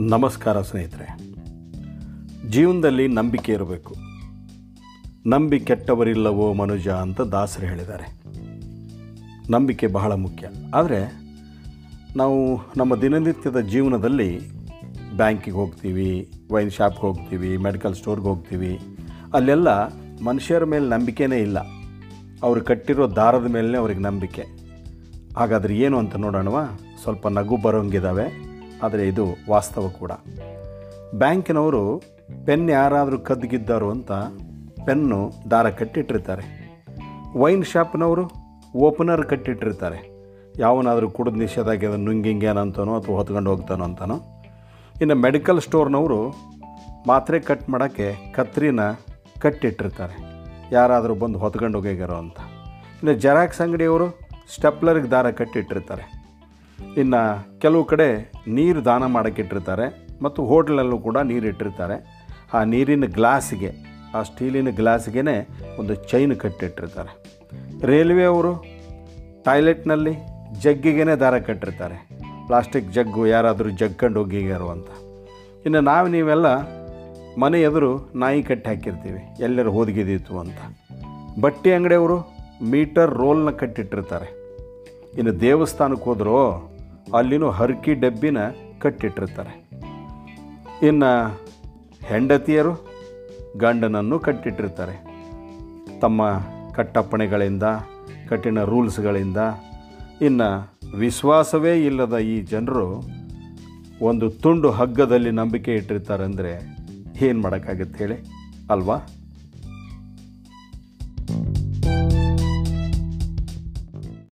ನಮಸ್ಕಾರ ಸ್ನೇಹಿತರೆ. ಜೀವನದಲ್ಲಿ ನಂಬಿಕೆ ಇರಬೇಕು. ನಂಬಿ ಕೆಟ್ಟವರಿಲ್ಲವೋ ಮನುಜ ಅಂತ ದಾಸರು ಹೇಳಿದ್ದಾರೆ. ನಂಬಿಕೆ ಬಹಳ ಮುಖ್ಯ. ಆದರೆ ನಾವು ನಮ್ಮ ದಿನನಿತ್ಯದ ಜೀವನದಲ್ಲಿ ಬ್ಯಾಂಕಿಗೆ ಹೋಗ್ತೀವಿ, ವೈನ್ ಶಾಪ್ಗೆ ಹೋಗ್ತೀವಿ, ಮೆಡಿಕಲ್ ಸ್ಟೋರ್ಗೆ ಹೋಗ್ತೀವಿ. ಅಲ್ಲೆಲ್ಲ ಮನುಷ್ಯರ ಮೇಲೆ ನಂಬಿಕೆನೇ ಇಲ್ಲ. ಅವರು ಕಟ್ಟಿರೋ ದಾರದ ಮೇಲೇ ಅವ್ರಿಗೆ ನಂಬಿಕೆ. ಹಾಗಾದ್ರೆ ಏನು ಅಂತ ನೋಡೋಣವಾ? ಸ್ವಲ್ಪ ನಗು ಬರೋಂಗಿದ್ದಾವೆ ಆದರೆ ಇದು ವಾಸ್ತವ ಕೂಡ. ಬ್ಯಾಂಕಿನವರು ಪೆನ್ ಯಾರಾದರೂ ಕದ್ದಿಗಿದ್ದಾರೋ ಅಂತ ಪೆನ್ನು ದಾರ ಕಟ್ಟಿಟ್ಟಿರ್ತಾರೆ. Wine ಶಾಪ್ನವರು opener ಕಟ್ಟಿಟ್ಟಿರ್ತಾರೆ. ಯಾವನಾದರೂ ಕುಡಿದ ನಿಷೇಧಾಗಿ ಅದನ್ನು ನುಂಗಿಂಗೇನ ಅಂತಾನೋ ಅಥವಾ ಹೊತ್ಕೊಂಡು ಹೋಗ್ತಾನೋ ಅಂತಾನೋ. ಇನ್ನು ಮೆಡಿಕಲ್ ಸ್ಟೋರ್ನವರು ಮಾತ್ರೆ ಕಟ್ ಮಾಡೋಕ್ಕೆ ಕತ್ರಿನ ಕಟ್ಟಿಟ್ಟಿರ್ತಾರೆ. ಯಾರಾದರೂ ಬಂದು ಹೊತ್ಕೊಂಡು ಹೋಗಿರೋ ಅಂತ. ಇನ್ನು ಜೆರಾಕ್ಸ್ ಅಂಗಡಿಯವರು ಸ್ಟೆಪ್ಲರ್ಗೆ ದಾರ ಕಟ್ಟಿಟ್ಟಿರ್ತಾರೆ. ಇನ್ನು ಕೆಲವು ಕಡೆ ನೀರು ದಾನ ಮಾಡೋಕ್ಕಿಟ್ಟಿರ್ತಾರೆ ಮತ್ತು ಹೋಟ್ಲಲ್ಲೂ ಕೂಡ ನೀರು ಇಟ್ಟಿರ್ತಾರೆ. ಆ ನೀರಿನ ಗ್ಲಾಸಿಗೆ, ಆ ಸ್ಟೀಲಿನ ಗ್ಲಾಸ್ಗೆ ಒಂದು ಚೈನ್ ಕಟ್ಟಿಟ್ಟಿರ್ತಾರೆ. ರೈಲ್ವೆ ಅವರು ಟಾಯ್ಲೆಟ್ನಲ್ಲಿ ಜಗ್ಗಿಗೆ ದಾರ ಕಟ್ಟಿರ್ತಾರೆ. ಪ್ಲಾಸ್ಟಿಕ್ ಜಗ್ಗು, ಯಾರಾದರೂ ಜಗ್ಗಂಡು ಹೋಗಿಗಾರು ಅಂತ. ಇನ್ನು ನಾವು ನೀವೆಲ್ಲ ಮನೆ ಎದುರು ನಾಯಿ ಕಟ್ಟಿ ಹಾಕಿರ್ತೀವಿ, ಎಲ್ಲರೂ ಹೋದ್ಗಿದ್ದಿತ್ತು ಅಂತ. ಬಟ್ಟೆ ಅಂಗಡಿಯವರು ಮೀಟರ್ ರೋಲ್ನ ಕಟ್ಟಿಟ್ಟಿರ್ತಾರೆ. ಇನ್ನು ದೇವಸ್ಥಾನಕ್ಕೆ ಹೋದ್ರೋ ಅಲ್ಲಿನೂ ಹರಕಿ ಡಬ್ಬಿನ ಕಟ್ಟಿಟ್ಟಿರ್ತಾರೆ. ಇನ್ನು ಹೆಂಡತಿಯರು ಗಂಡನನ್ನು ಕಟ್ಟಿಟ್ಟಿರ್ತಾರೆ. ತಮ್ಮ ಕಟ್ಟಪ್ಪಣೆಗಳಿಂದ, ಕಠಿಣ ರೂಲ್ಸ್ಗಳಿಂದ, ಇನ್ನು ವಿಶ್ವಾಸವೇ ಇಲ್ಲದ ಈ ಜನರು ಒಂದು ತುಂಡು ಹಗ್ಗದಲ್ಲಿ ನಂಬಿಕೆ ಇಟ್ಟಿರ್ತಾರೆ ಅಂದರೆ ಏನು ಮಾಡೋಕ್ಕಾಗತ್ತೆ ಹೇಳಿ? ಅಲ್ವಾ?